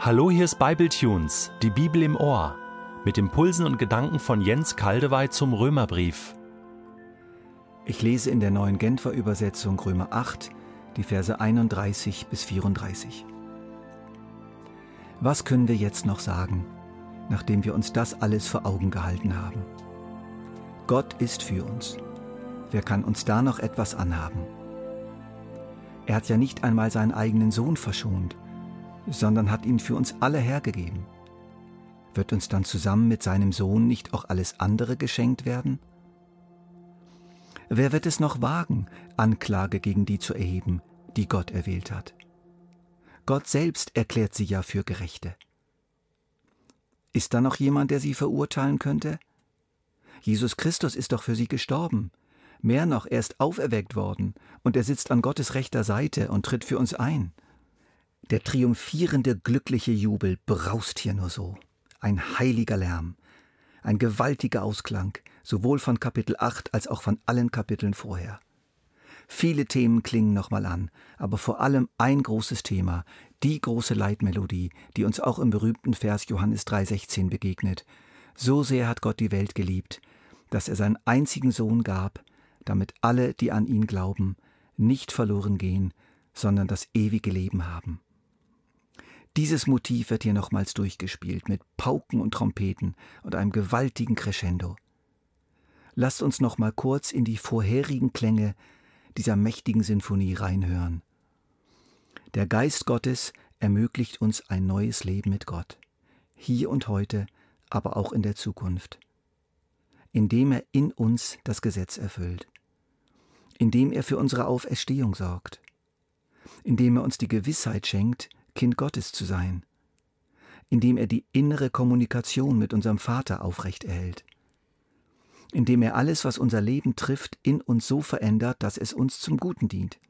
Hallo, hier ist Bibletunes, die Bibel im Ohr, mit Impulsen und Gedanken von Jens Kaldewey zum Römerbrief. Ich lese in der neuen Genfer Übersetzung Römer 8, die Verse 31 bis 34. Was können wir jetzt noch sagen, nachdem wir uns das alles vor Augen gehalten haben? Gott ist für uns. Wer kann uns da noch etwas anhaben? Er hat ja nicht einmal seinen eigenen Sohn verschont, sondern hat ihn für uns alle hergegeben. Wird uns dann zusammen mit seinem Sohn nicht auch alles andere geschenkt werden? Wer wird es noch wagen, Anklage gegen die zu erheben, die Gott erwählt hat? Gott selbst erklärt sie ja für Gerechte. Ist da noch jemand, der sie verurteilen könnte? Jesus Christus ist doch für sie gestorben. Mehr noch, er ist auferweckt worden und er sitzt an Gottes rechter Seite und tritt für uns ein. Der triumphierende, glückliche Jubel braust hier nur so. Ein heiliger Lärm, ein gewaltiger Ausklang, sowohl von Kapitel 8 als auch von allen Kapiteln vorher. Viele Themen klingen nochmal an, aber vor allem ein großes Thema, die große Leitmelodie, die uns auch im berühmten Vers Johannes 3,16 begegnet. So sehr hat Gott die Welt geliebt, dass er seinen einzigen Sohn gab, damit alle, die an ihn glauben, nicht verloren gehen, sondern das ewige Leben haben. Dieses Motiv wird hier nochmals durchgespielt mit Pauken und Trompeten und einem gewaltigen Crescendo. Lasst uns noch mal kurz in die vorherigen Klänge dieser mächtigen Sinfonie reinhören. Der Geist Gottes ermöglicht uns ein neues Leben mit Gott, hier und heute, aber auch in der Zukunft, indem er in uns das Gesetz erfüllt, indem er für unsere Auferstehung sorgt, indem er uns die Gewissheit schenkt, Kind Gottes zu sein, indem er die innere Kommunikation mit unserem Vater aufrecht erhält, indem er alles, was unser Leben trifft, in uns so verändert, dass es uns zum Guten dient,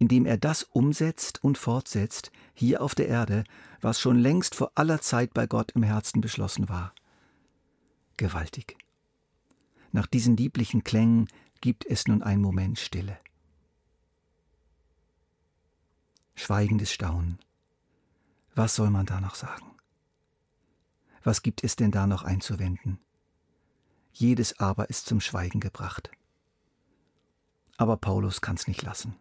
indem er das umsetzt und fortsetzt hier auf der Erde, was schon längst vor aller Zeit bei Gott im Herzen beschlossen war. Gewaltig. Nach diesen lieblichen Klängen gibt es nun einen Moment Stille. Schweigendes Staunen. Was soll man da noch sagen? Was gibt es denn da noch einzuwenden? Jedes Aber ist zum Schweigen gebracht. Aber Paulus kann's nicht lassen.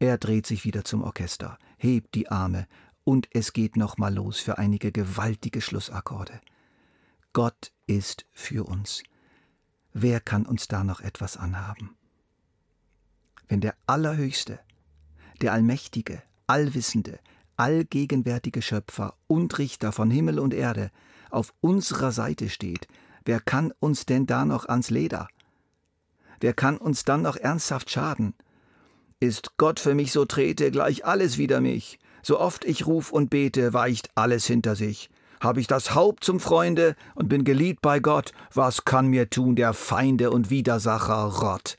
Er dreht sich wieder zum Orchester, hebt die Arme und es geht nochmal los für einige gewaltige Schlussakkorde. Gott ist für uns. Wer kann uns da noch etwas anhaben? Wenn der Allerhöchste, der Allmächtige, allwissende, allgegenwärtige Schöpfer und Richter von Himmel und Erde auf unserer Seite steht, wer kann uns denn da noch ans Leder? Wer kann uns dann noch ernsthaft schaden? Ist Gott für mich so trete, gleich alles wider mich. So oft ich ruf und bete, weicht alles hinter sich. Hab ich das Haupt zum Freunde und bin geliebt bei Gott, was kann mir tun der Feinde und Widersacher Rott?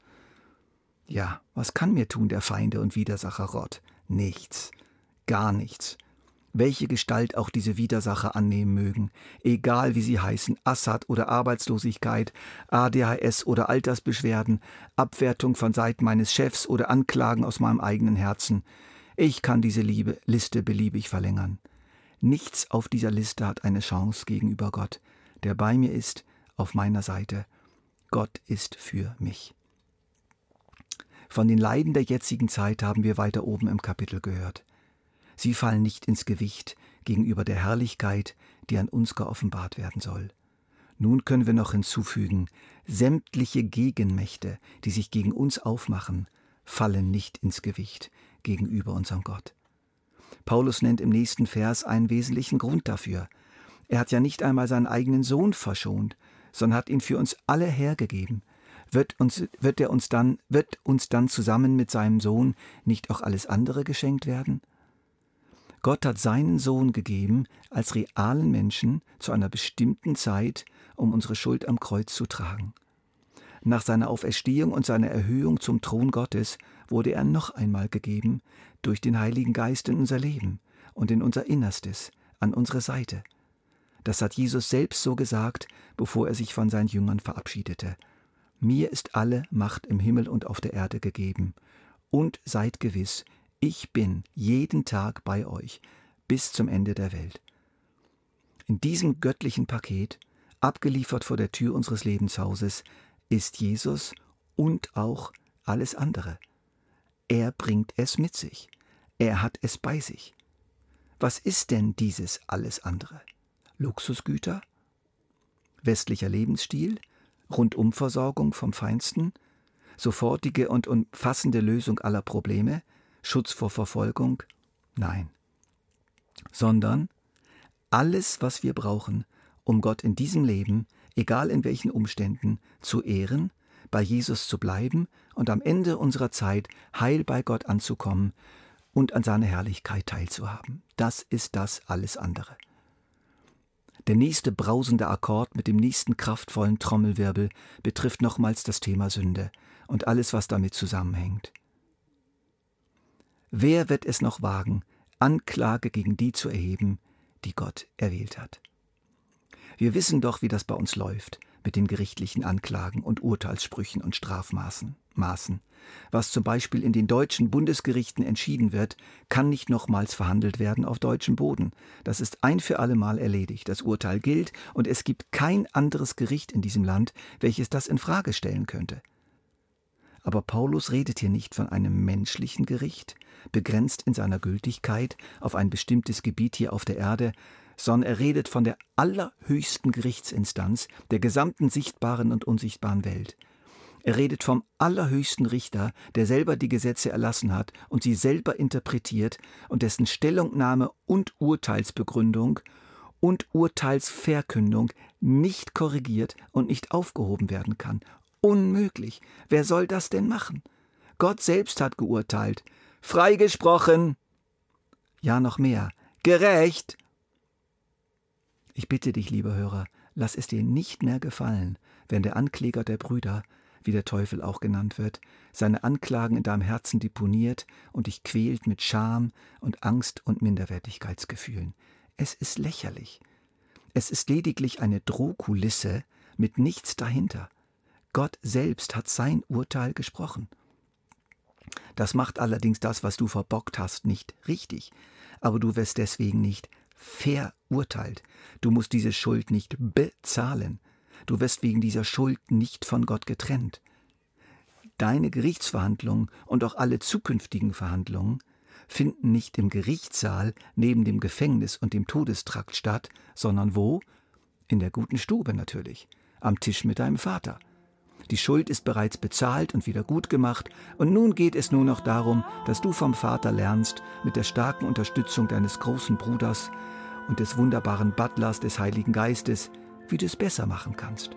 Ja, was kann mir tun der Feinde und Widersacher Rott? Nichts, gar nichts. Welche Gestalt auch diese Widersacher annehmen mögen, egal wie sie heißen, Assad oder Arbeitslosigkeit, ADHS oder Altersbeschwerden, Abwertung von Seiten meines Chefs oder Anklagen aus meinem eigenen Herzen. Ich kann diese Liebe Liste beliebig verlängern. Nichts auf dieser Liste hat eine Chance gegenüber Gott, der bei mir ist, auf meiner Seite. Gott ist für mich. Von den Leiden der jetzigen Zeit haben wir weiter oben im Kapitel gehört. Sie fallen nicht ins Gewicht gegenüber der Herrlichkeit, die an uns geoffenbart werden soll. Nun können wir noch hinzufügen, sämtliche Gegenmächte, die sich gegen uns aufmachen, fallen nicht ins Gewicht gegenüber unserem Gott. Paulus nennt im nächsten Vers einen wesentlichen Grund dafür. Er hat ja nicht einmal seinen eigenen Sohn verschont, sondern hat ihn für uns alle hergegeben wird uns, wird er uns dann, wird uns dann zusammen mit seinem Sohn nicht auch alles andere geschenkt werden? Gott hat seinen Sohn gegeben als realen Menschen zu einer bestimmten Zeit, um unsere Schuld am Kreuz zu tragen. Nach seiner Auferstehung und seiner Erhöhung zum Thron Gottes wurde er noch einmal gegeben durch den Heiligen Geist in unser Leben und in unser Innerstes, an unsere Seite. Das hat Jesus selbst so gesagt, bevor er sich von seinen Jüngern verabschiedete. Mir ist alle Macht im Himmel und auf der Erde gegeben. Und seid gewiss, ich bin jeden Tag bei euch, bis zum Ende der Welt. In diesem göttlichen Paket, abgeliefert vor der Tür unseres Lebenshauses, ist Jesus und auch alles andere. Er bringt es mit sich. Er hat es bei sich. Was ist denn dieses alles andere? Luxusgüter? Westlicher Lebensstil? Rundumversorgung vom Feinsten? Sofortige und umfassende Lösung aller Probleme? Schutz vor Verfolgung? Nein. Sondern alles, was wir brauchen, um Gott in diesem Leben, egal in welchen Umständen, zu ehren, bei Jesus zu bleiben und am Ende unserer Zeit heil bei Gott anzukommen und an seiner Herrlichkeit teilzuhaben. Das ist das alles andere. Der nächste brausende Akkord mit dem nächsten kraftvollen Trommelwirbel betrifft nochmals das Thema Sünde und alles, was damit zusammenhängt. Wer wird es noch wagen, Anklage gegen die zu erheben, die Gott erwählt hat? Wir wissen doch, wie das bei uns läuft mit den gerichtlichen Anklagen und Urteilssprüchen und Strafmaßen. Maßen. Was zum Beispiel in den deutschen Bundesgerichten entschieden wird, kann nicht nochmals verhandelt werden auf deutschem Boden. Das ist ein für allemal erledigt. Das Urteil gilt und es gibt kein anderes Gericht in diesem Land, welches das in Frage stellen könnte. Aber Paulus redet hier nicht von einem menschlichen Gericht, begrenzt in seiner Gültigkeit auf ein bestimmtes Gebiet hier auf der Erde, sondern er redet von der allerhöchsten Gerichtsinstanz der gesamten sichtbaren und unsichtbaren Welt. Er redet vom allerhöchsten Richter, der selber die Gesetze erlassen hat und sie selber interpretiert und dessen Stellungnahme und Urteilsbegründung und Urteilsverkündung nicht korrigiert und nicht aufgehoben werden kann. Unmöglich. Wer soll das denn machen? Gott selbst hat geurteilt. Freigesprochen. Ja, noch mehr. Gerecht. Ich bitte dich, lieber Hörer, lass es dir nicht mehr gefallen, wenn der Ankläger der Brüder, wie der Teufel auch genannt wird, seine Anklagen in deinem Herzen deponiert und dich quält mit Scham und Angst und Minderwertigkeitsgefühlen. Es ist lächerlich. Es ist lediglich eine Drohkulisse mit nichts dahinter. Gott selbst hat sein Urteil gesprochen. Das macht allerdings das, was du verbockt hast, nicht richtig, aber du wirst deswegen nicht verurteilt. Du musst diese Schuld nicht bezahlen. Du wirst wegen dieser Schuld nicht von Gott getrennt. Deine Gerichtsverhandlungen und auch alle zukünftigen Verhandlungen finden nicht im Gerichtssaal neben dem Gefängnis und dem Todestrakt statt, sondern wo? In der guten Stube natürlich, am Tisch mit deinem Vater. Die Schuld ist bereits bezahlt und wieder gut gemacht, und nun geht es nur noch darum, dass du vom Vater lernst, mit der starken Unterstützung deines großen Bruders und des wunderbaren Butlers des Heiligen Geistes, wie du es besser machen kannst.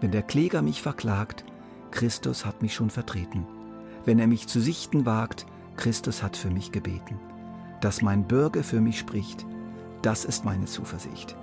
Wenn der Kläger mich verklagt, Christus hat mich schon vertreten. Wenn er mich zu sichten wagt, Christus hat für mich gebeten. Dass mein Bürger für mich spricht, das ist meine Zuversicht.